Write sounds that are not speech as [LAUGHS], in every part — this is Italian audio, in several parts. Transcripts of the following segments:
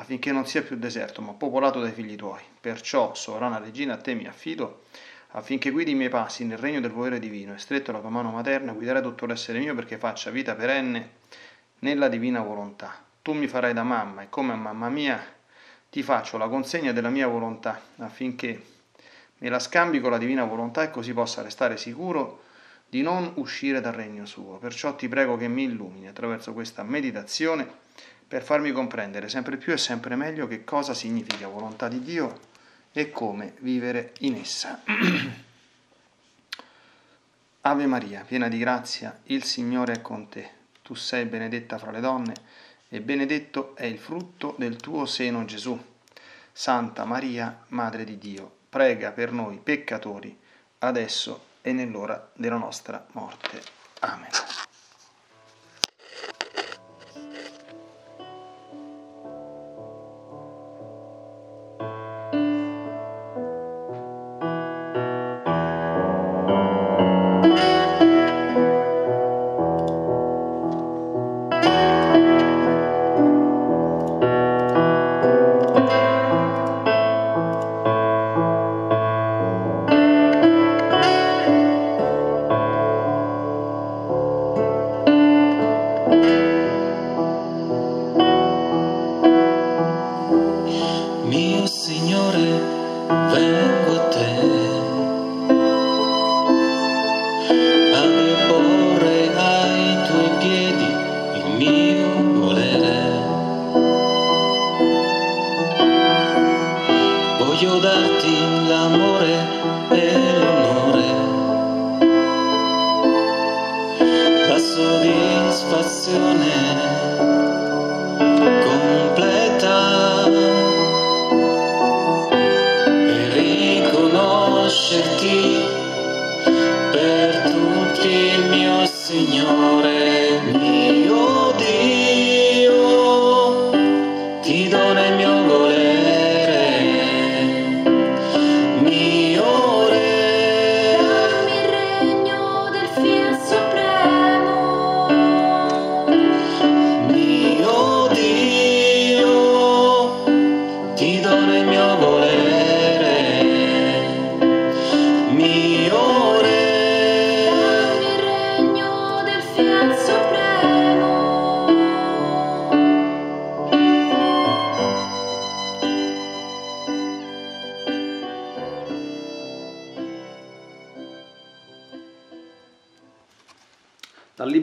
affinché non sia più deserto, ma popolato dai figli tuoi. Perciò, sovrana regina, a te mi affido, affinché guidi i miei passi nel regno del volere divino, e stretto la tua mano materna, guiderai tutto l'essere mio perché faccia vita perenne nella divina volontà. Tu mi farai da mamma, e come a mamma mia ti faccio la consegna della mia volontà, affinché me la scambi con la divina volontà e così possa restare sicuro di non uscire dal regno suo. Perciò ti prego che mi illumini attraverso questa meditazione per farmi comprendere sempre più e sempre meglio che cosa significa volontà di Dio e come vivere in essa. [CLEARS THROAT] Ave Maria, piena di grazia, il Signore è con te. Tu sei benedetta fra le donne e benedetto è il frutto del tuo seno Gesù. Santa Maria, Madre di Dio, prega per noi peccatori, adesso e nell'ora della nostra morte. Amen. Dal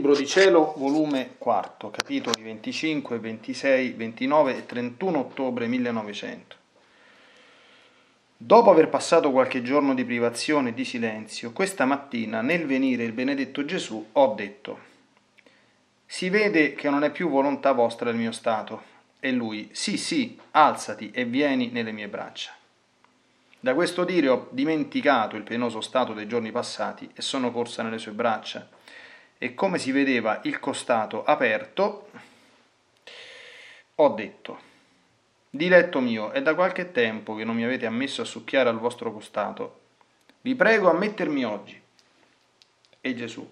Libro di Cielo, volume 4, capitoli 25, 26, 29 e 31 ottobre 1900. Dopo aver passato qualche giorno di privazione e di silenzio, questa mattina, nel venire il benedetto Gesù, ho detto, si vede che non è più volontà vostra il mio stato. E lui, sì, sì, alzati e vieni nelle mie braccia. Da questo dire ho dimenticato il penoso stato dei giorni passati e sono corsa nelle sue braccia e come si vedeva il costato aperto, ho detto, Diletto mio, è da qualche tempo che non mi avete ammesso a succhiare al vostro costato. Vi prego a mettermi oggi. E Gesù,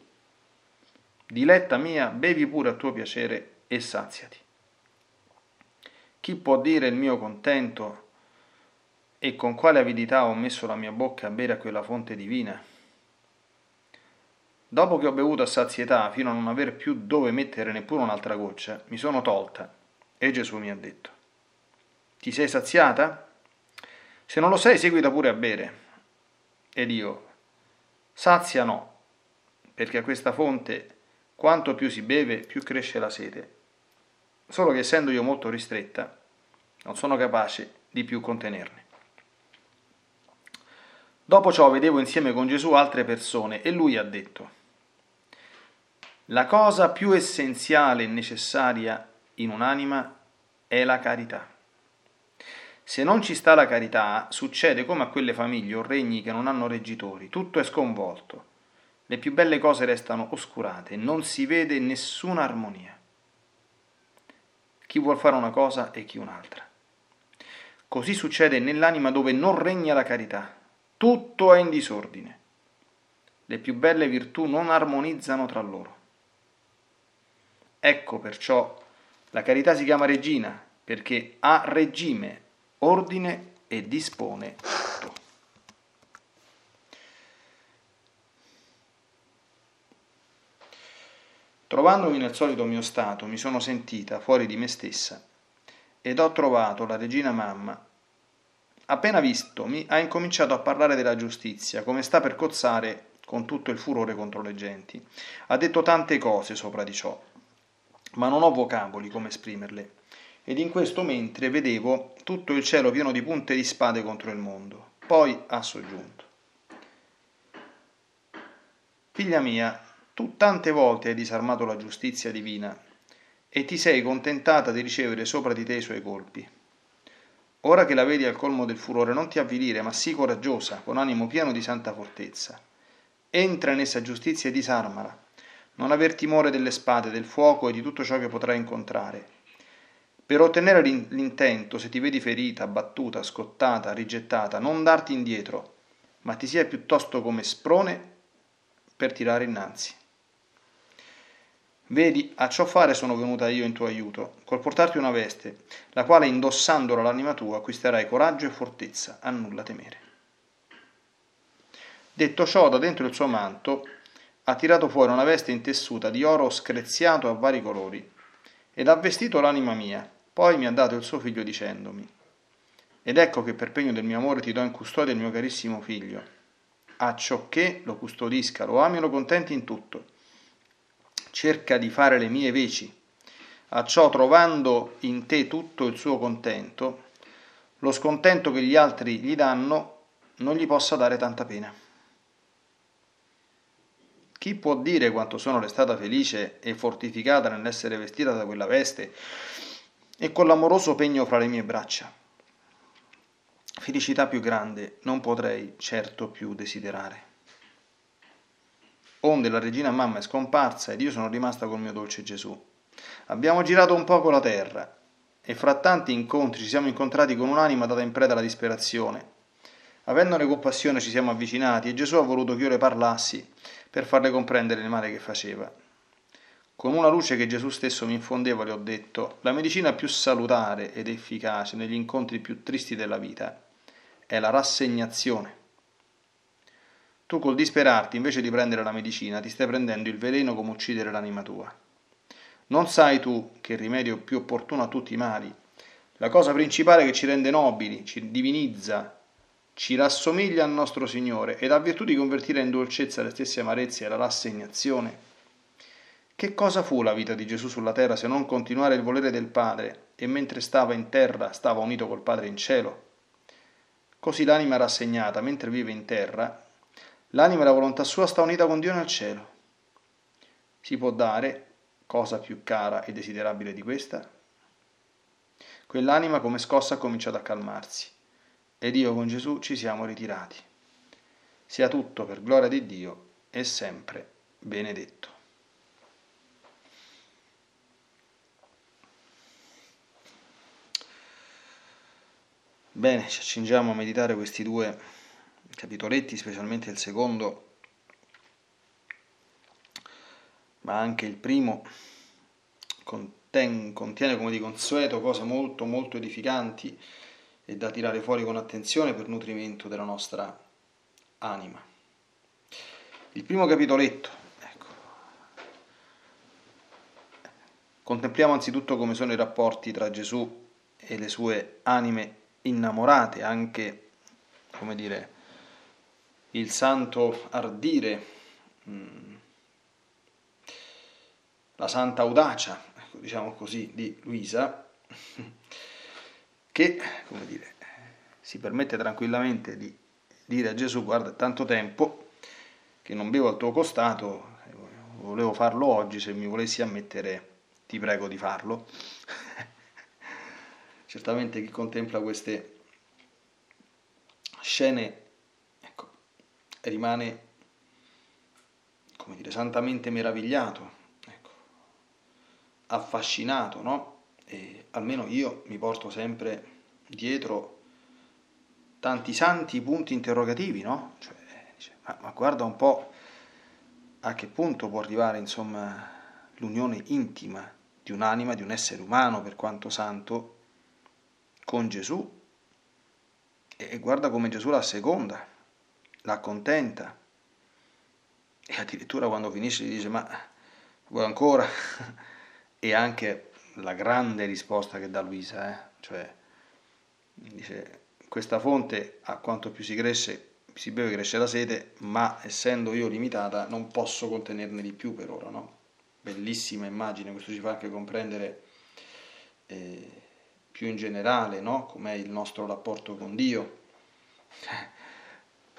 Diletta mia, bevi pure a tuo piacere e saziati. Chi può dire il mio contento e con quale avidità ho messo la mia bocca a bere a quella fonte divina? Dopo che ho bevuto a sazietà fino a non aver più dove mettere neppure un'altra goccia, mi sono tolta e Gesù mi ha detto, ti sei saziata? Se non lo sei, seguita pure a bere. Ed io, sazia no, perché a questa fonte quanto più si beve, più cresce la sete. Solo che essendo io molto ristretta, non sono capace di più contenerne. Dopo ciò vedevo insieme con Gesù altre persone e lui ha detto, la cosa più essenziale e necessaria in un'anima è la carità. Se non ci sta la carità, succede come a quelle famiglie o regni che non hanno reggitori, tutto è sconvolto. Le più belle cose restano oscurate, non si vede nessuna armonia. Chi vuol fare una cosa e chi un'altra. Così succede nell'anima dove non regna la carità, tutto è in disordine. Le più belle virtù non armonizzano tra loro. Ecco perciò la carità si chiama regina, perché ha regime ordine e dispone tutto. Trovandomi nel solito mio stato, mi sono sentita fuori di me stessa ed ho trovato la regina mamma. Appena vistomi, ha incominciato a parlare della giustizia, come sta per cozzare con tutto il furore contro le genti. Ha detto tante cose sopra di ciò, ma non ho vocaboli come esprimerle ed in questo mentre vedevo tutto il cielo pieno di punte di spade contro il mondo. Poi ha soggiunto. Figlia mia, tu tante volte hai disarmato la giustizia divina e ti sei contentata di ricevere sopra di te i suoi colpi. Ora che la vedi al colmo del furore, non ti avvilire, ma sii coraggiosa, con animo pieno di santa fortezza. Entra in essa giustizia e disarmala. Non aver timore delle spade, del fuoco e di tutto ciò che potrai incontrare per ottenere l'intento, se ti vedi ferita, battuta, scottata, rigettata, non darti indietro, ma ti sia piuttosto come sprone per tirare innanzi. Vedi, a ciò fare sono venuta io in tuo aiuto, col portarti una veste, la quale indossandola l'anima tua acquisterai coraggio e fortezza, a nulla temere. Detto ciò, da dentro il suo manto ha tirato fuori una veste intessuta di oro screziato a vari colori ed ha vestito l'anima mia, poi mi ha dato il suo figlio dicendomi, ed ecco che per pegno del mio amore ti do in custodia il mio carissimo figlio, acciò che lo custodisca, lo ami e lo contenti in tutto. Cerca di fare le mie veci, acciò trovando in te tutto il suo contento, lo scontento che gli altri gli danno non gli possa dare tanta pena. Chi può dire quanto sono restata felice e fortificata nell'essere vestita da quella veste e con l'amoroso pegno fra le mie braccia. Felicità più grande non potrei certo più desiderare. Onde la regina mamma è scomparsa ed io sono rimasta col mio dolce Gesù. Abbiamo girato un poco la terra e fra tanti incontri ci siamo incontrati con un'anima data in preda alla disperazione. Avendone compassione ci siamo avvicinati e Gesù ha voluto che io le parlassi per farle comprendere il male che faceva. Con una luce che Gesù stesso mi infondeva le ho detto, la medicina più salutare ed efficace negli incontri più tristi della vita è la rassegnazione. Tu col disperarti, invece di prendere la medicina, ti stai prendendo il veleno come uccidere l'anima tua. Non sai tu che il rimedio più opportuno a tutti i mali, la cosa principale che ci rende nobili, ci divinizza, ci rassomiglia al nostro Signore ed ha virtù di convertire in dolcezza le stesse amarezze e la rassegnazione, che cosa fu la vita di Gesù sulla terra se non continuare il volere del Padre e mentre stava in terra stava unito col Padre in cielo? Così l'anima rassegnata, mentre vive in terra, l'anima e la volontà sua sta unita con Dio nel cielo. Si può dare cosa più cara e desiderabile di questa? Quell'anima come scossa ha cominciato a calmarsi ed io con Gesù ci siamo ritirati. Sia tutto per gloria di Dio e sempre benedetto. Bene, ci accingiamo a meditare questi due capitoletti, specialmente il secondo, ma anche il primo contiene, contiene come di consueto cose molto molto edificanti e da tirare fuori con attenzione per nutrimento della nostra anima. Il primo capitoletto, ecco. Contempliamo anzitutto come sono i rapporti tra Gesù e le sue anime innamorate, anche, come dire, il santo ardire, mm, la santa audacia, ecco, diciamo così, di Luisa, che, come dire, si permette tranquillamente di dire a Gesù, guarda, è tanto tempo che non bevo al tuo costato, volevo farlo oggi, se mi volessi ammettere, ti prego di farlo [LAUGHS] certamente chi contempla queste scene ecco, rimane, come dire, santamente meravigliato, ecco, affascinato, no? E almeno io mi porto sempre dietro tanti santi punti interrogativi, no? Cioè, dice, ma, ma guarda un po' a che punto può arrivare, insomma, l'unione intima di un'anima, di un essere umano, per quanto santo, con Gesù. E guarda come Gesù la seconda, la contenta. E addirittura quando finisce gli dice, ma vuoi ancora? [LAUGHS] e anche la grande risposta che dà Luisa, eh? cioè dice, questa fonte a quanto più si cresce si beve cresce la sede, ma essendo io limitata non posso contenerne di più per ora, no? bellissima immagine, questo ci fa anche comprendere eh, più in generale no? com'è il nostro rapporto con Dio. [LAUGHS]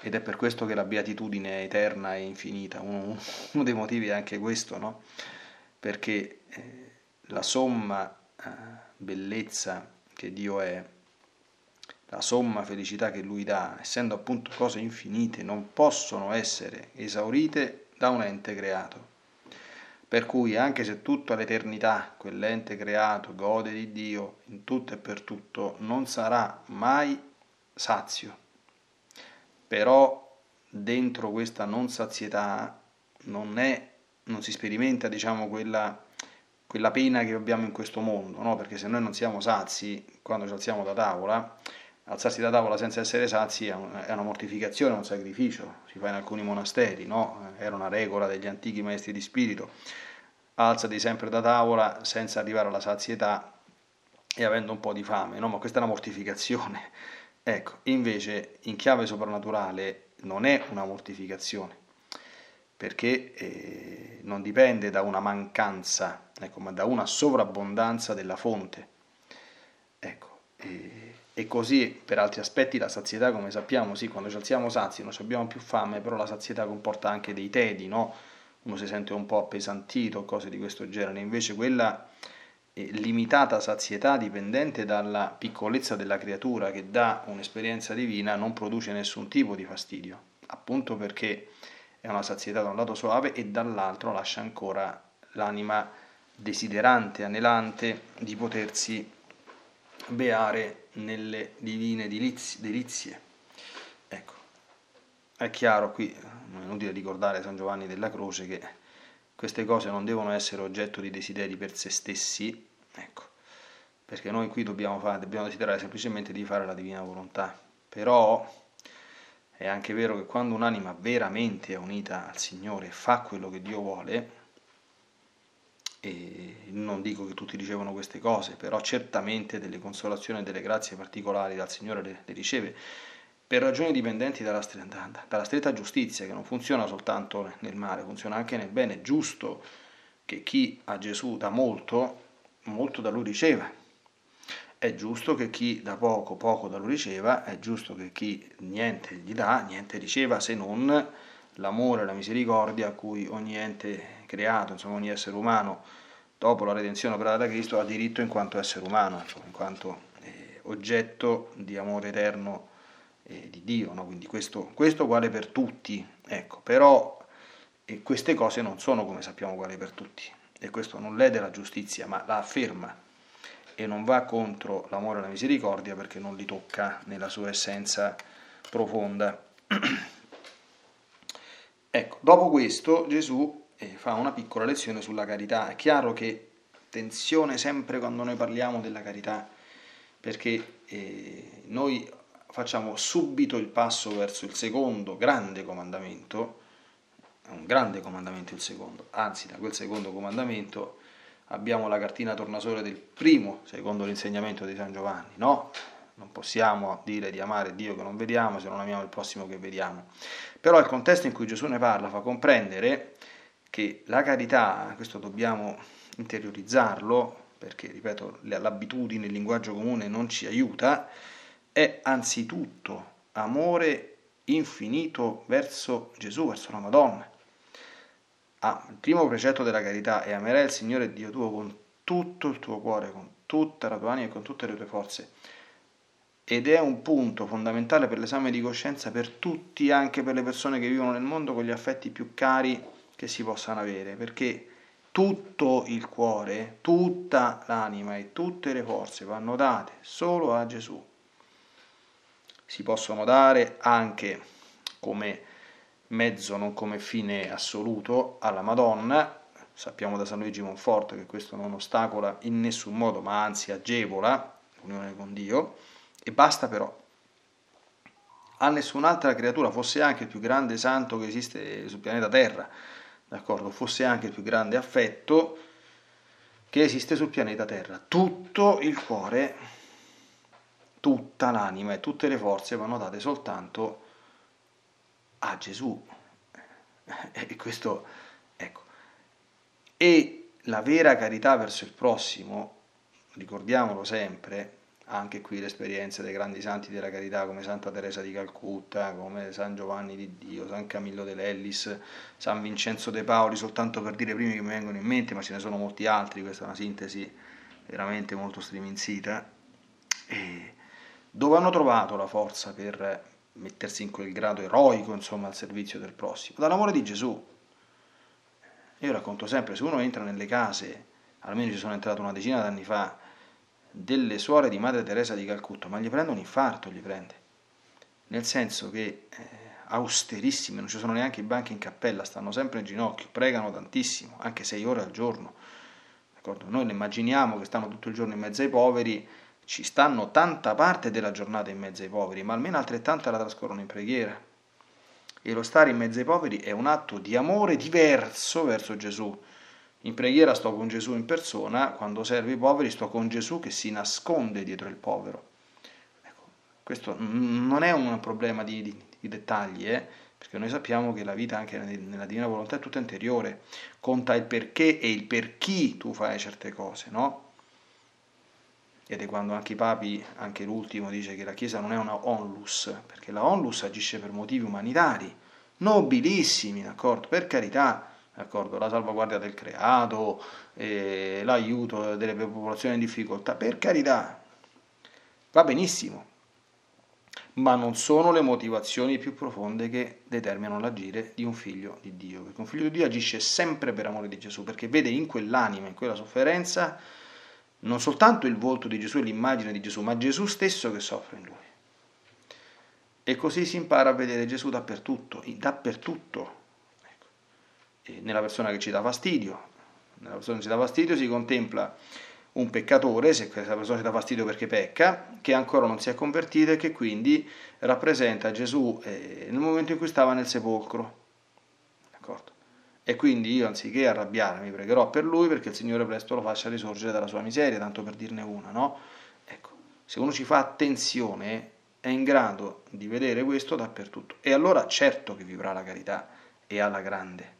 Ed è per questo che la beatitudine è eterna e infinita. Uno, uno dei motivi è anche questo, no? perché eh, la somma eh, bellezza che Dio è, la somma felicità che Lui dà, essendo appunto cose infinite, non possono essere esaurite da un ente creato. Per cui anche se tutta l'eternità quell'ente creato gode di Dio in tutto e per tutto, non sarà mai sazio. Però dentro questa non sazietà non, è, non si sperimenta diciamo, quella, quella pena che abbiamo in questo mondo, no? perché se noi non siamo sazi quando ci alziamo da tavola, alzarsi da tavola senza essere sazi è, una mortificazione, un sacrificio, si fa in alcuni monasteri, no? era una regola degli antichi maestri di spirito, alzati sempre da tavola senza arrivare alla sazietà e avendo un po' di fame, no? ma questa è una mortificazione. [LAUGHS] Ecco, invece in chiave soprannaturale non è una mortificazione, perché eh, non dipende da una mancanza, ecco, ma da una sovrabbondanza della fonte. Ecco, eh, e così per altri aspetti la sazietà, come sappiamo, sì, quando ci alziamo sazi non abbiamo più fame, però la sazietà comporta anche dei tedi, no? Uno si sente un po' appesantito, cose di questo genere. Invece quella eh, limitata sazietà dipendente dalla piccolezza della creatura che dà un'esperienza divina non produce nessun tipo di fastidio, appunto perché è una sazietà da un lato suave e dall'altro lascia ancora l'anima desiderante, anelante di potersi beare nelle divine delizie. Ecco, è chiaro qui, non è inutile ricordare San Giovanni della Croce che queste cose non devono essere oggetto di desideri per se stessi, ecco, perché noi qui dobbiamo, fare, dobbiamo desiderare semplicemente di fare la divina volontà. Però è anche vero che quando un'anima veramente è unita al Signore e fa quello che Dio vuole, e non dico che tutti ricevono queste cose, però certamente delle consolazioni e delle grazie particolari dal Signore le, le riceve per ragioni dipendenti dalla dalla stretta giustizia, che non funziona soltanto nel male, funziona anche nel bene. È giusto che chi a Gesù dà molto, molto da lui riceva. È giusto che chi da poco, poco da lui riceva, è giusto che chi niente gli dà, niente riceva, se non l'amore e la misericordia a cui ogni ente creato, insomma ogni essere umano, dopo la redenzione operata da Cristo, ha diritto in quanto essere umano, insomma, in quanto eh, oggetto di amore eterno eh, di Dio. No? Quindi questo, questo vale per tutti, ecco, però eh, queste cose non sono, come sappiamo, uguali per tutti. E questo non lede la giustizia, ma la afferma e non va contro l'amore e la misericordia perché non li tocca nella sua essenza profonda. [CLEARS THROAT] ecco, dopo questo Gesù e fa una piccola lezione sulla carità. È chiaro che attenzione sempre quando noi parliamo della carità, perché eh, noi facciamo subito il passo verso il secondo grande comandamento, è un grande comandamento il secondo, anzi da quel secondo comandamento abbiamo la cartina tornasole del primo, secondo l'insegnamento di San Giovanni, no? Non possiamo dire di amare Dio che non vediamo se non amiamo il prossimo che vediamo. Però il contesto in cui Gesù ne parla fa comprendere che la carità, questo dobbiamo interiorizzarlo, perché ripeto, l'abitudine, il linguaggio comune non ci aiuta, è anzitutto amore infinito verso Gesù, verso la Madonna. Ah, il primo precetto della carità è amerai il Signore Dio tuo con tutto il tuo cuore, con tutta la tua anima e con tutte le tue forze. Ed è un punto fondamentale per l'esame di coscienza per tutti, anche per le persone che vivono nel mondo con gli affetti più cari che si possano avere, perché tutto il cuore, tutta l'anima e tutte le forze vanno date solo a Gesù. Si possono dare anche come mezzo, non come fine assoluto, alla Madonna. Sappiamo da San Luigi Monforte che questo non ostacola in nessun modo, ma anzi agevola l'unione con Dio. E basta però. A nessun'altra creatura, fosse anche il più grande santo che esiste sul pianeta Terra, d'accordo? Fosse anche il più grande affetto che esiste sul pianeta Terra. Tutto il cuore, tutta l'anima e tutte le forze vanno date soltanto a Gesù. [LAUGHS] E questo, ecco. E la vera carità verso il prossimo, ricordiamolo sempre, anche qui l'esperienza dei grandi santi della carità come Santa Teresa di Calcutta, come San Giovanni di Dio, San Camillo dell'Ellis, San Vincenzo De Paoli, soltanto per dire i primi che mi vengono in mente, ma ce ne sono molti altri, questa è una sintesi veramente molto striminzita, e dove hanno trovato la forza per mettersi in quel grado eroico, insomma, al servizio del prossimo? Dall'amore di Gesù. Io racconto sempre, se uno entra nelle case, almeno ci sono entrato una decina d'anni fa, delle suore di Madre Teresa di Calcutta, ma gli prende un infarto, gli prende. Nel senso che eh, austerissime, non ci sono neanche i banchi in cappella, stanno sempre in ginocchio, pregano tantissimo, anche sei ore al giorno. D'accordo? Noi ne immaginiamo che stanno tutto il giorno in mezzo ai poveri, ci stanno tanta parte della giornata in mezzo ai poveri, ma almeno altrettanta la trascorrono in preghiera. E lo stare in mezzo ai poveri è un atto di amore diverso verso Gesù, in preghiera sto con Gesù in persona, quando servo i poveri sto con Gesù che si nasconde dietro il povero. Ecco, questo non è un problema di, di, di dettagli, eh? perché noi sappiamo che la vita anche nella divina volontà è tutta interiore, conta il perché e il per chi tu fai certe cose, no? Ed è quando anche i papi, anche l'ultimo, dice che la Chiesa non è una onlus, perché la onlus agisce per motivi umanitari, nobilissimi, d'accordo? Per carità, d'accordo? la salvaguardia del creato, eh, l'aiuto delle popolazioni in difficoltà, per carità, va benissimo, ma non sono le motivazioni più profonde che determinano l'agire di un figlio di Dio, perché un figlio di Dio agisce sempre per amore di Gesù, perché vede in quell'anima, in quella sofferenza, non soltanto il volto di Gesù e l'immagine di Gesù, ma Gesù stesso che soffre in lui. E così si impara a vedere Gesù dappertutto, dappertutto, nella persona che ci dà fastidio. Nella persona che ci dà fastidio si contempla un peccatore, se questa persona ci dà fastidio perché pecca, che ancora non si è convertito e che quindi rappresenta Gesù eh, nel momento in cui stava nel sepolcro. D'accordo? E quindi io anziché arrabbiarmi pregherò per lui perché il Signore presto lo faccia risorgere dalla sua miseria, tanto per dirne una, no? Ecco, se uno ci fa attenzione è in grado di vedere questo dappertutto. E allora certo che vivrà la carità e alla grande.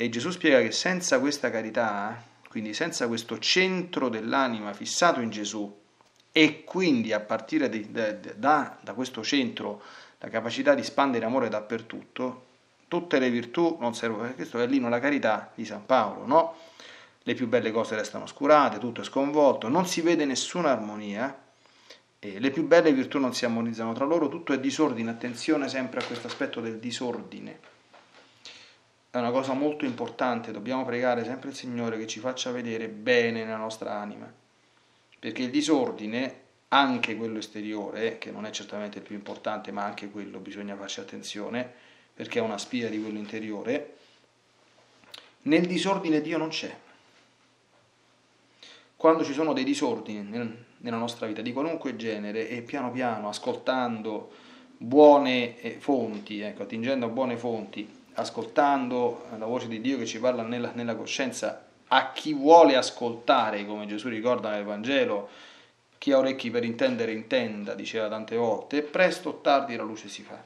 E Gesù spiega che senza questa carità, quindi senza questo centro dell'anima fissato in Gesù, e quindi a partire da, da, questo centro la capacità di spandere amore dappertutto, tutte le virtù non servono, perché questo è l'inno la carità di San Paolo, no? Le più belle cose restano oscurate, tutto è sconvolto, non si vede nessuna armonia, le più belle virtù non si armonizzano tra loro, tutto è disordine, attenzione sempre a questo aspetto del disordine è una cosa molto importante, dobbiamo pregare sempre il Signore che ci faccia vedere bene nella nostra anima, perché il disordine, anche quello esteriore, che non è certamente il più importante, ma anche quello bisogna farci attenzione, perché è una spia di quello interiore, nel disordine Dio non c'è. Quando ci sono dei disordini nella nostra vita di qualunque genere e piano piano ascoltando buone eh, fonti, ecco, attingendo a buone fonti, ascoltando la voce di Dio che ci parla nella, nella coscienza, a chi vuole ascoltare, come Gesù ricorda nel Vangelo, chi ha orecchi per intendere intenda, diceva tante volte, presto o tardi la luce si fa.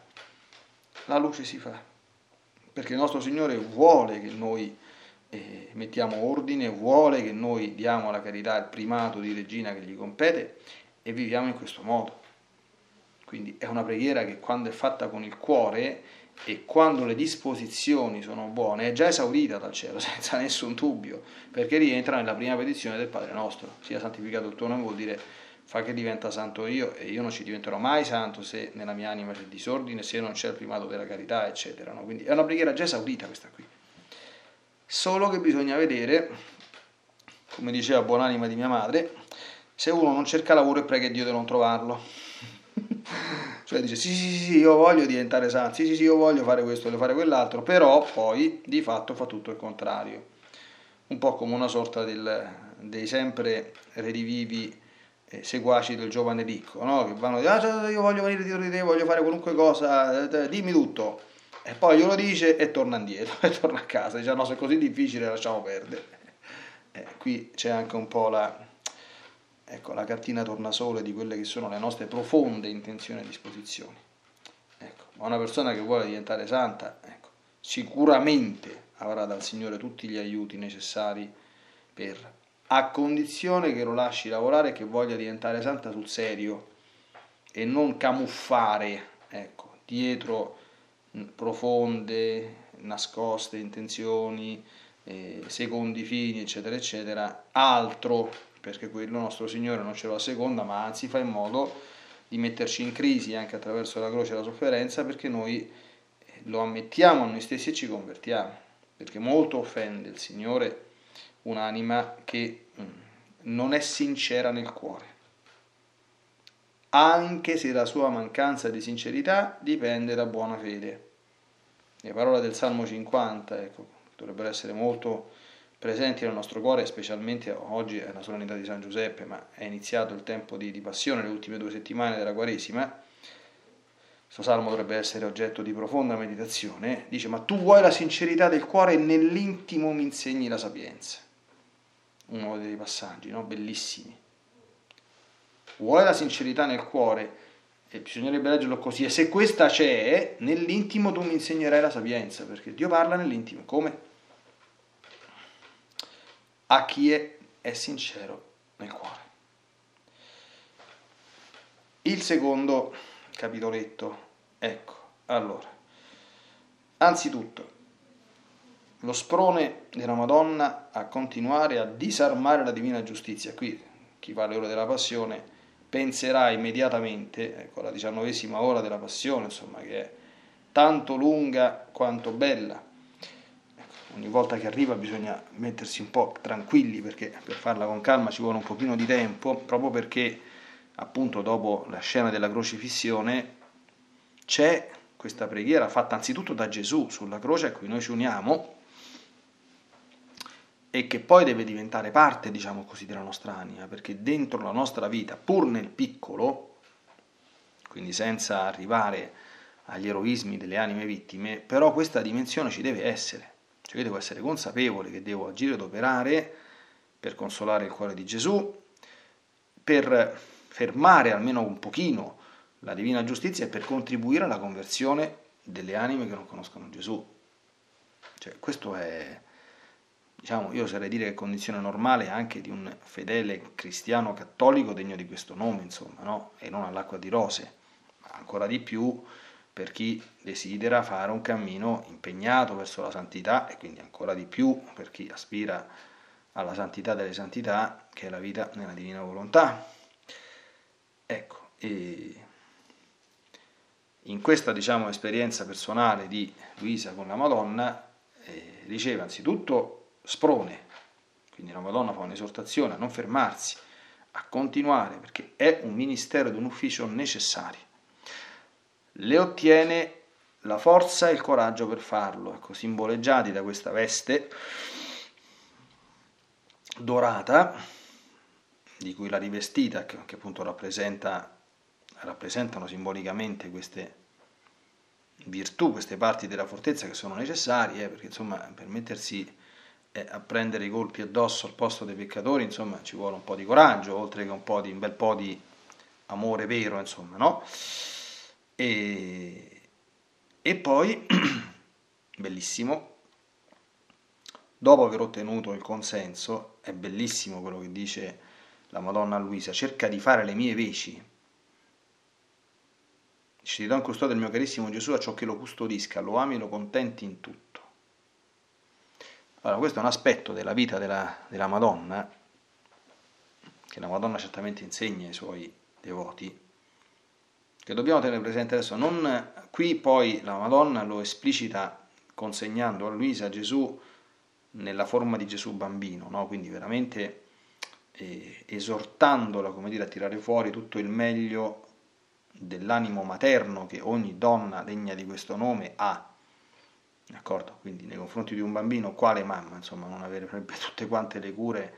La luce si fa, perché il nostro Signore vuole che noi eh, mettiamo ordine, vuole che noi diamo alla carità il primato di regina che gli compete e viviamo in questo modo. Quindi è una preghiera che quando è fatta con il cuore e quando le disposizioni sono buone è già esaurita dal cielo, [LAUGHS] senza nessun dubbio, perché rientra nella prima petizione del Padre nostro. Sia santificato il tuo nome vuol dire fa che diventa santo io e io non ci diventerò mai santo se nella mia anima c'è disordine, se non c'è il primato della carità, eccetera. No? Quindi è una preghiera già esaurita questa qui. Solo che bisogna vedere, come diceva buonanima di mia madre, se uno non cerca lavoro e prega Dio di non trovarlo. [LAUGHS] cioè dice sì, sì sì io voglio diventare santo, sì sì sì io voglio fare questo, voglio fare quell'altro, però poi di fatto fa tutto il contrario. Un po' come una sorta del, dei sempre redivivi eh, seguaci del giovane ricco, no? che vanno a dire ah, io voglio venire dietro di te, voglio fare qualunque cosa, eh, dimmi tutto. E poi glielo dice e torna indietro, [LAUGHS] e torna a casa, dice no se è così difficile lasciamo perdere. Eh, qui c'è anche un po' la, ecco, la cartina tornasole di quelle che sono le nostre profonde intenzioni e disposizioni. Ecco, ma una persona che vuole diventare santa, ecco, sicuramente avrà dal Signore tutti gli aiuti necessari per a condizione che lo lasci lavorare e che voglia diventare santa sul serio e non camuffare ecco, dietro profonde, nascoste intenzioni, eh, secondi fini, eccetera, eccetera, altro, perché quello nostro Signore non ce lo seconda, ma anzi fa in modo di metterci in crisi anche attraverso la croce e la sofferenza, perché noi eh, lo ammettiamo a noi stessi e ci convertiamo, perché molto offende il Signore un'anima che mm, non è sincera nel cuore, anche se la sua mancanza di sincerità dipende da buona fede. Le parole del Salmo 50 ecco, dovrebbero essere molto presenti nel nostro cuore, specialmente oggi è la solennità di San Giuseppe, ma è iniziato il tempo di, di passione, le ultime due settimane della Quaresima. Questo salmo dovrebbe essere oggetto di profonda meditazione. Dice: Ma tu vuoi la sincerità del cuore e nell'intimo mi insegni la sapienza uno dei passaggi, no? bellissimi. Vuole la sincerità nel cuore, e bisognerebbe leggerlo così, e se questa c'è, nell'intimo tu mi insegnerai la sapienza, perché Dio parla nell'intimo. Come? A chi è, è sincero nel cuore. Il secondo capitoletto, ecco, allora, anzitutto, lo sprone della Madonna a continuare a disarmare la divina giustizia. Qui chi fa le ore della passione penserà immediatamente ecco, alla diciannovesima ora della passione, insomma, che è tanto lunga quanto bella. Ogni volta che arriva bisogna mettersi un po' tranquilli perché per farla con calma ci vuole un pochino di tempo, proprio perché appunto dopo la scena della crocifissione c'è questa preghiera fatta anzitutto da Gesù sulla croce a cui noi ci uniamo e che poi deve diventare parte, diciamo così, della nostra anima, perché dentro la nostra vita, pur nel piccolo, quindi senza arrivare agli eroismi delle anime vittime, però questa dimensione ci deve essere. Cioè io devo essere consapevole che devo agire ed operare per consolare il cuore di Gesù, per fermare almeno un pochino la divina giustizia e per contribuire alla conversione delle anime che non conoscono Gesù. Cioè, questo è, diciamo, io oserei dire che condizione normale anche di un fedele cristiano cattolico degno di questo nome, insomma, no? e non all'acqua di rose, ma ancora di più per chi desidera fare un cammino impegnato verso la santità e quindi ancora di più per chi aspira alla santità delle santità, che è la vita nella divina volontà. Ecco, in questa diciamo, esperienza personale di Luisa con la Madonna eh, riceve anzitutto sprone. Quindi la Madonna fa un'esortazione a non fermarsi, a continuare, perché è un ministero ed un ufficio necessario. Le ottiene la forza e il coraggio per farlo, ecco, simboleggiati da questa veste dorata, di cui la rivestita, che, che appunto rappresenta, rappresentano simbolicamente queste virtù, queste parti della fortezza che sono necessarie, perché insomma per mettersi eh, a prendere i colpi addosso al posto dei peccatori, insomma, ci vuole un po' di coraggio, oltre che un, po di, un bel po' di amore vero, insomma, no? E, e poi, [CLEARS THROAT] bellissimo, dopo aver ottenuto il consenso, è bellissimo quello che dice la Madonna Luisa, cerca di fare le mie veci. Ci do in custode il mio carissimo Gesù a ciò che lo custodisca, lo ami e lo contenti in tutto. Allora, questo è un aspetto della vita della, della Madonna, che la Madonna certamente insegna ai suoi devoti, che dobbiamo tenere presente adesso. Non, qui poi la Madonna lo esplicita consegnando a Luisa Gesù nella forma di Gesù bambino, no? quindi veramente eh, esortandola come dire, a tirare fuori tutto il meglio dell'animo materno che ogni donna degna di questo nome ha. D'accordo? Quindi nei confronti di un bambino, quale mamma, insomma, non avere tutte quante le cure,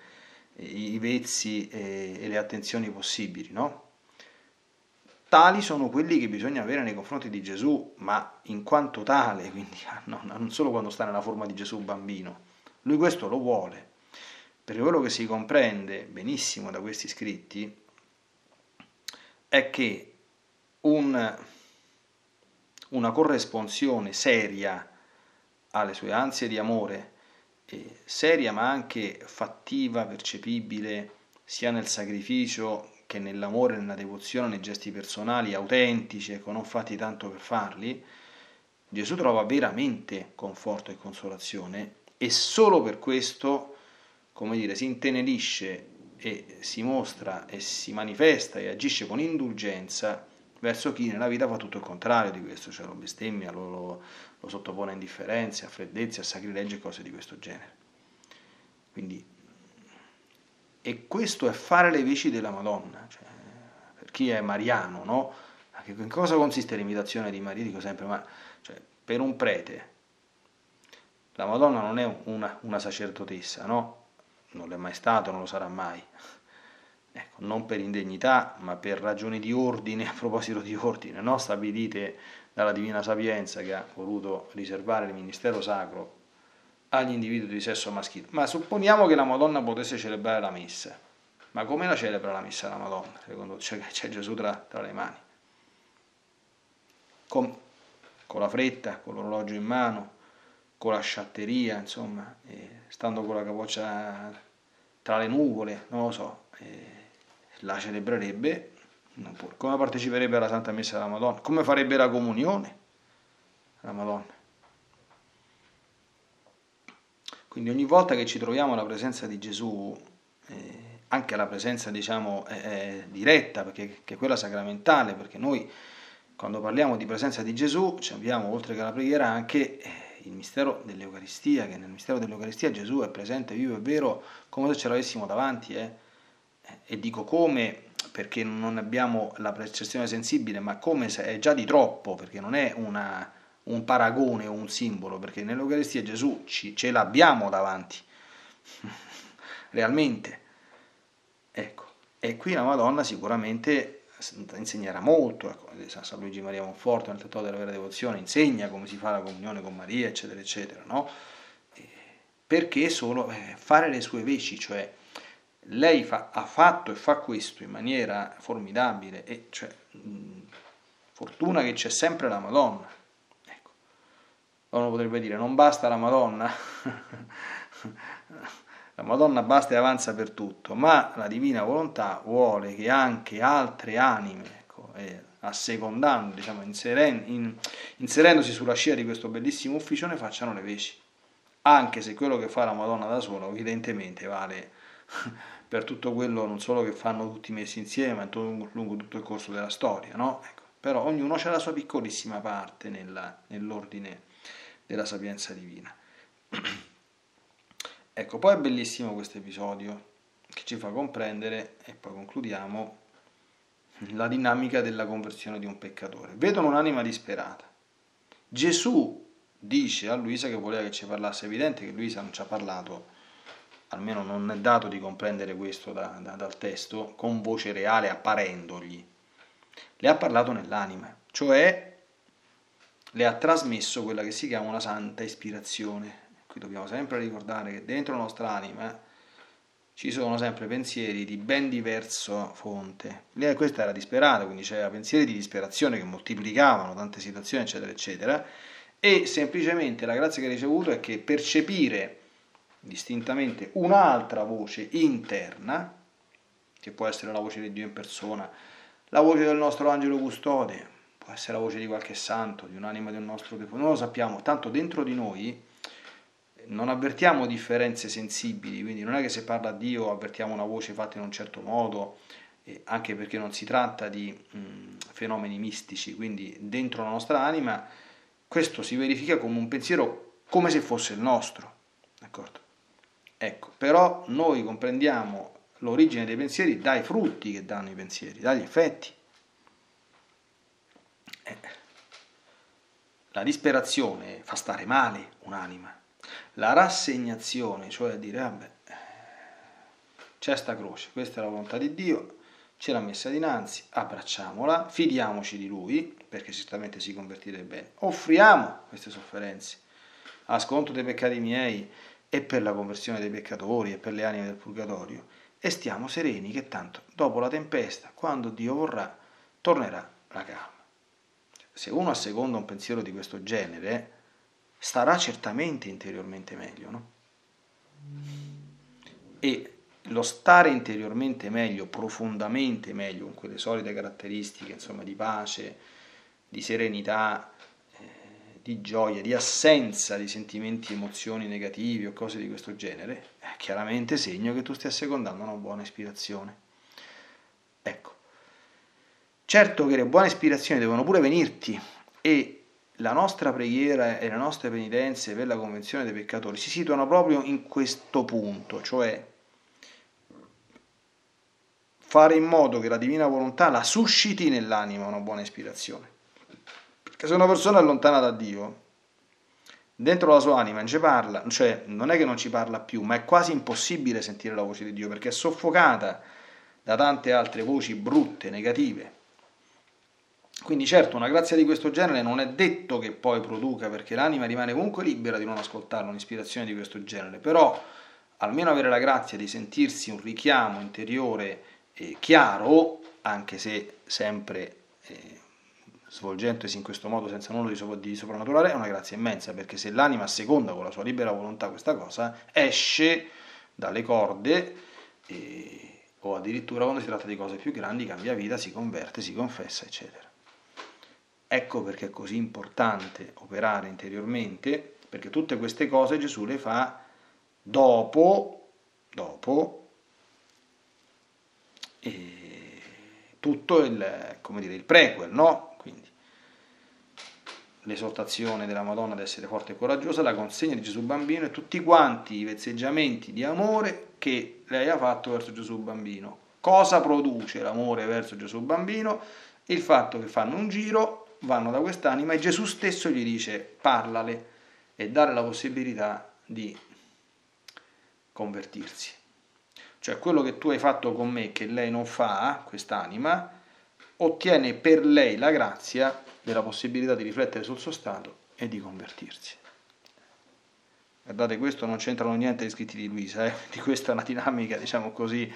i vezzi e, e le attenzioni possibili, no? Tali sono quelli che bisogna avere nei confronti di Gesù, ma in quanto tale, quindi [LAUGHS] non solo quando sta nella forma di Gesù bambino. Lui questo lo vuole, perché quello che si comprende benissimo da questi scritti è che un, una corresponsione seria alle sue ansie di amore, seria ma anche fattiva, percepibile, sia nel sacrificio che nell'amore, nella devozione, nei gesti personali autentici, ecco, non fatti tanto per farli, Gesù trova veramente conforto e consolazione e solo per questo, come dire, si intenerisce e si mostra e si manifesta e agisce con indulgenza verso chi nella vita fa tutto il contrario di questo, cioè lo bestemmia, lo, lo, lo sottopone a indifferenze, a freddezze, a sacrilegi e cose di questo genere. Quindi, e questo è fare le veci della Madonna, cioè, per chi è mariano, no? In cosa consiste l'imitazione di Maria? Dico sempre, ma cioè, per un prete, la Madonna non è una, una sacerdotessa, no? Non l'è mai stato, non lo sarà mai. Ecco, non per indegnità, ma per ragioni di ordine, [LAUGHS] a proposito di ordine, no? stabilite dalla Divina Sapienza che ha voluto riservare il ministero sacro agli individui di sesso maschile. Ma supponiamo che la Madonna potesse celebrare la messa. Ma come la celebra la messa la Madonna? Secondo c'è, c'è Gesù tra, tra, le mani. Con, con la fretta, con l'orologio in mano, con la sciatteria, insomma, eh, stando con la capoccia tra le nuvole, non lo so, eh, la celebrerebbe, come parteciperebbe alla Santa Messa della Madonna, come farebbe la comunione la Madonna. Quindi ogni volta che ci troviamo alla presenza di Gesù, eh, anche la presenza diciamo eh, diretta, perché che è quella sacramentale, perché noi quando parliamo di presenza di Gesù abbiamo oltre che la preghiera anche eh, il mistero dell'Eucaristia, che nel mistero dell'Eucaristia Gesù è presente, vivo e vero, come se ce l'avessimo davanti. Eh? E dico come, perché non abbiamo la percezione sensibile, ma come se è già di troppo, perché non è una, un paragone o un simbolo, perché nell'Eucaristia Gesù ci, ce l'abbiamo davanti, [LAUGHS] realmente. Ecco, e qui la Madonna sicuramente insegnerà molto, ecco, San Luigi Maria Monforte nel Trattato della vera devozione insegna come si fa la comunione con Maria, eccetera, eccetera, no? Perché solo eh, fare le sue veci, cioè lei fa, ha fatto e fa questo in maniera formidabile, e cioè, fortuna che c'è sempre la Madonna. Uno potrebbe dire, non basta la Madonna, la Madonna basta e avanza per tutto, ma la divina volontà vuole che anche altre anime, ecco, eh, assecondando, diciamo, inseren- in, inserendosi sulla scia di questo bellissimo ufficio, ne facciano le veci. Anche se quello che fa la Madonna da sola, evidentemente, vale [LAUGHS] per tutto quello non solo che fanno tutti messi insieme, ma lungo tutto il corso della storia, no? Ecco, però ognuno ha la sua piccolissima parte nella, nell'ordine della sapienza divina. [CLEARS THROAT] Ecco, poi è bellissimo questo episodio che ci fa comprendere, e poi concludiamo, la dinamica della conversione di un peccatore. Vedono un'anima disperata. Gesù dice a Luisa che voleva che ci parlasse, è evidente che Luisa non ci ha parlato, almeno non è dato di comprendere questo da, da, dal testo, con voce reale apparendogli. Le ha parlato nell'anima, cioè le ha trasmesso quella che si chiama una santa ispirazione, Qui dobbiamo sempre ricordare che dentro la nostra anima ci sono sempre pensieri di ben diversa fonte. Lei questa era disperata, quindi c'era pensieri di disperazione che moltiplicavano tante situazioni, eccetera, eccetera, e semplicemente la grazia che ha ricevuto è che percepire distintamente un'altra voce interna, che può essere la voce di Dio in persona, la voce del nostro angelo custode, può essere la voce di qualche santo, di un'anima di un nostro che non lo sappiamo, tanto dentro di noi non avvertiamo differenze sensibili, quindi non è che se parla Dio avvertiamo una voce fatta in un certo modo, anche perché non si tratta di mh, fenomeni mistici, quindi dentro la nostra anima questo si verifica come un pensiero come se fosse il nostro, d'accordo? Ecco, però noi comprendiamo l'origine dei pensieri dai frutti che danno i pensieri, dagli effetti. La disperazione fa stare male un'anima. La rassegnazione, cioè a dire, vabbè, c'è sta croce, questa è la volontà di Dio, ce l'ha messa dinanzi, abbracciamola, fidiamoci di Lui, perché certamente si convertirà bene, offriamo queste sofferenze a sconto dei peccati miei e per la conversione dei peccatori e per le anime del purgatorio, e stiamo sereni che tanto dopo la tempesta, quando Dio vorrà, tornerà la calma. Se uno asseconda un pensiero di questo genere, starà certamente interiormente meglio, no? E lo stare interiormente meglio, profondamente meglio, con quelle solite caratteristiche, insomma, di pace, di serenità, eh, di gioia, di assenza di sentimenti, emozioni negativi o cose di questo genere, è chiaramente segno che tu stia assecondando una buona ispirazione. Certo che le buone ispirazioni devono pure venirti e la nostra preghiera e le nostre penitenze per la convenzione dei peccatori si situano proprio in questo punto, cioè fare in modo che la divina volontà la susciti nell'anima una buona ispirazione. Perché se una persona è lontana da Dio, dentro la sua anima non ci parla, cioè non è che non ci parla più, ma è quasi impossibile sentire la voce di Dio perché è soffocata da tante altre voci brutte, negative. Quindi certo una grazia di questo genere non è detto che poi produca perché l'anima rimane comunque libera di non ascoltare un'ispirazione di questo genere, però almeno avere la grazia di sentirsi un richiamo interiore eh, chiaro, anche se sempre eh, svolgendosi in questo modo senza nulla di, sopra, di soprannaturale, è una grazia immensa, perché se l'anima seconda con la sua libera volontà questa cosa, esce dalle corde eh, o addirittura quando si tratta di cose più grandi cambia vita, si converte, si confessa, eccetera. Ecco perché è così importante operare interiormente, perché tutte queste cose Gesù le fa dopo, dopo tutto il, dire, il prequel, no? Quindi l'esortazione della Madonna ad essere forte e coraggiosa, la consegna di Gesù bambino e tutti quanti i vezzeggiamenti di amore che lei ha fatto verso Gesù bambino. Cosa produce l'amore verso Gesù bambino? Il fatto che fanno un giro, vanno da quest'anima e Gesù stesso gli dice parlale e dare la possibilità di convertirsi. Cioè quello che tu hai fatto con me che lei non fa, quest'anima, ottiene per lei la grazia della possibilità di riflettere sul suo stato e di convertirsi. Guardate, questo non c'entrano niente gli scritti di Luisa, eh? di questa è [LAUGHS] una dinamica, diciamo così,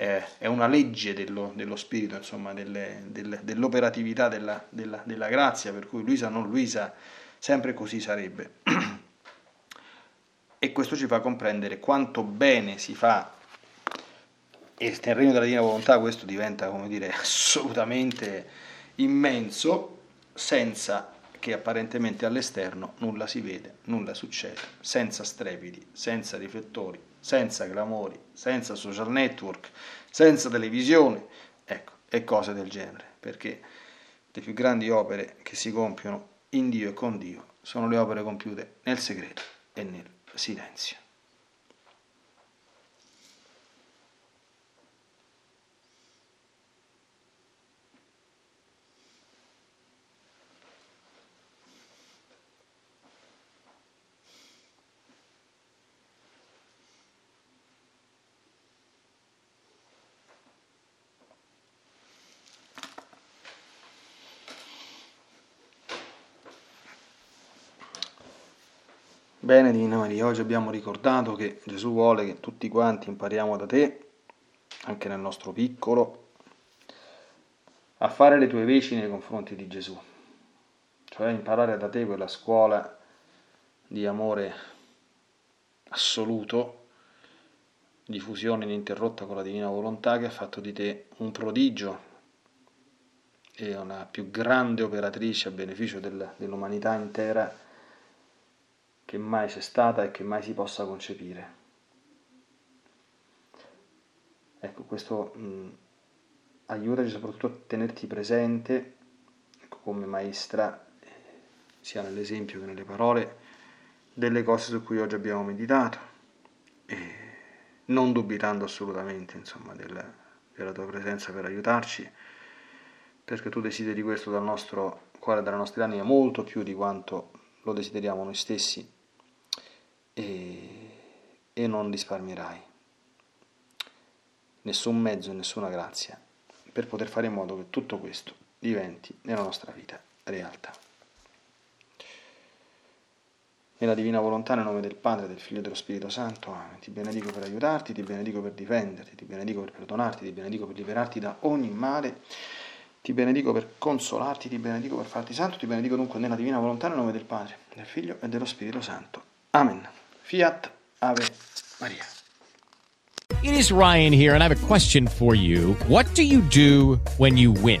eh, è una legge dello, dello spirito, insomma, delle, del, dell'operatività della, della, della grazia, per cui Luisa non Luisa, sempre così sarebbe. [CLEARS THROAT] E questo ci fa comprendere quanto bene si fa e nel regno della divina volontà questo diventa, come dire, [LAUGHS] assolutamente immenso, senza che apparentemente all'esterno nulla si vede, nulla succede, senza strepiti, senza riflettori, senza clamori, senza social network, senza televisione, ecco, e cose del genere, perché le più grandi opere che si compiono in Dio e con Dio sono le opere compiute nel segreto e nel silenzio. Bene Divina Maria, oggi abbiamo ricordato che Gesù vuole che tutti quanti impariamo da te, anche nel nostro piccolo, a fare le tue veci nei confronti di Gesù, cioè imparare da te quella scuola di amore assoluto, di fusione ininterrotta con la divina volontà che ha fatto di te un prodigio è una più grande operatrice a beneficio del, dell'umanità intera che mai c'è stata e che mai si possa concepire. Ecco, questo mh, aiutaci soprattutto a tenerti presente ecco, come maestra, sia nell'esempio che nelle parole, delle cose su cui oggi abbiamo meditato, e non dubitando assolutamente insomma, del, della tua presenza per aiutarci perché tu desideri questo dal nostro cuore, dalla nostra anima, molto più di quanto lo desideriamo noi stessi e, e non risparmierai nessun mezzo e nessuna grazia per poter fare in modo che tutto questo diventi nella nostra vita realtà. Nella divina volontà, nel nome del Padre, del Figlio e dello Spirito Santo, Amen. Ti benedico per aiutarti, ti benedico per difenderti, ti benedico per perdonarti, ti benedico per liberarti da ogni male ti benedico per consolarti, ti benedico per farti santo, ti benedico dunque nella divina volontà, nel nome del Padre, del Figlio e dello Spirito Santo. Amen. Fiat Ave Maria. It is Ryan here, and I have a question for you. What do you do when you win?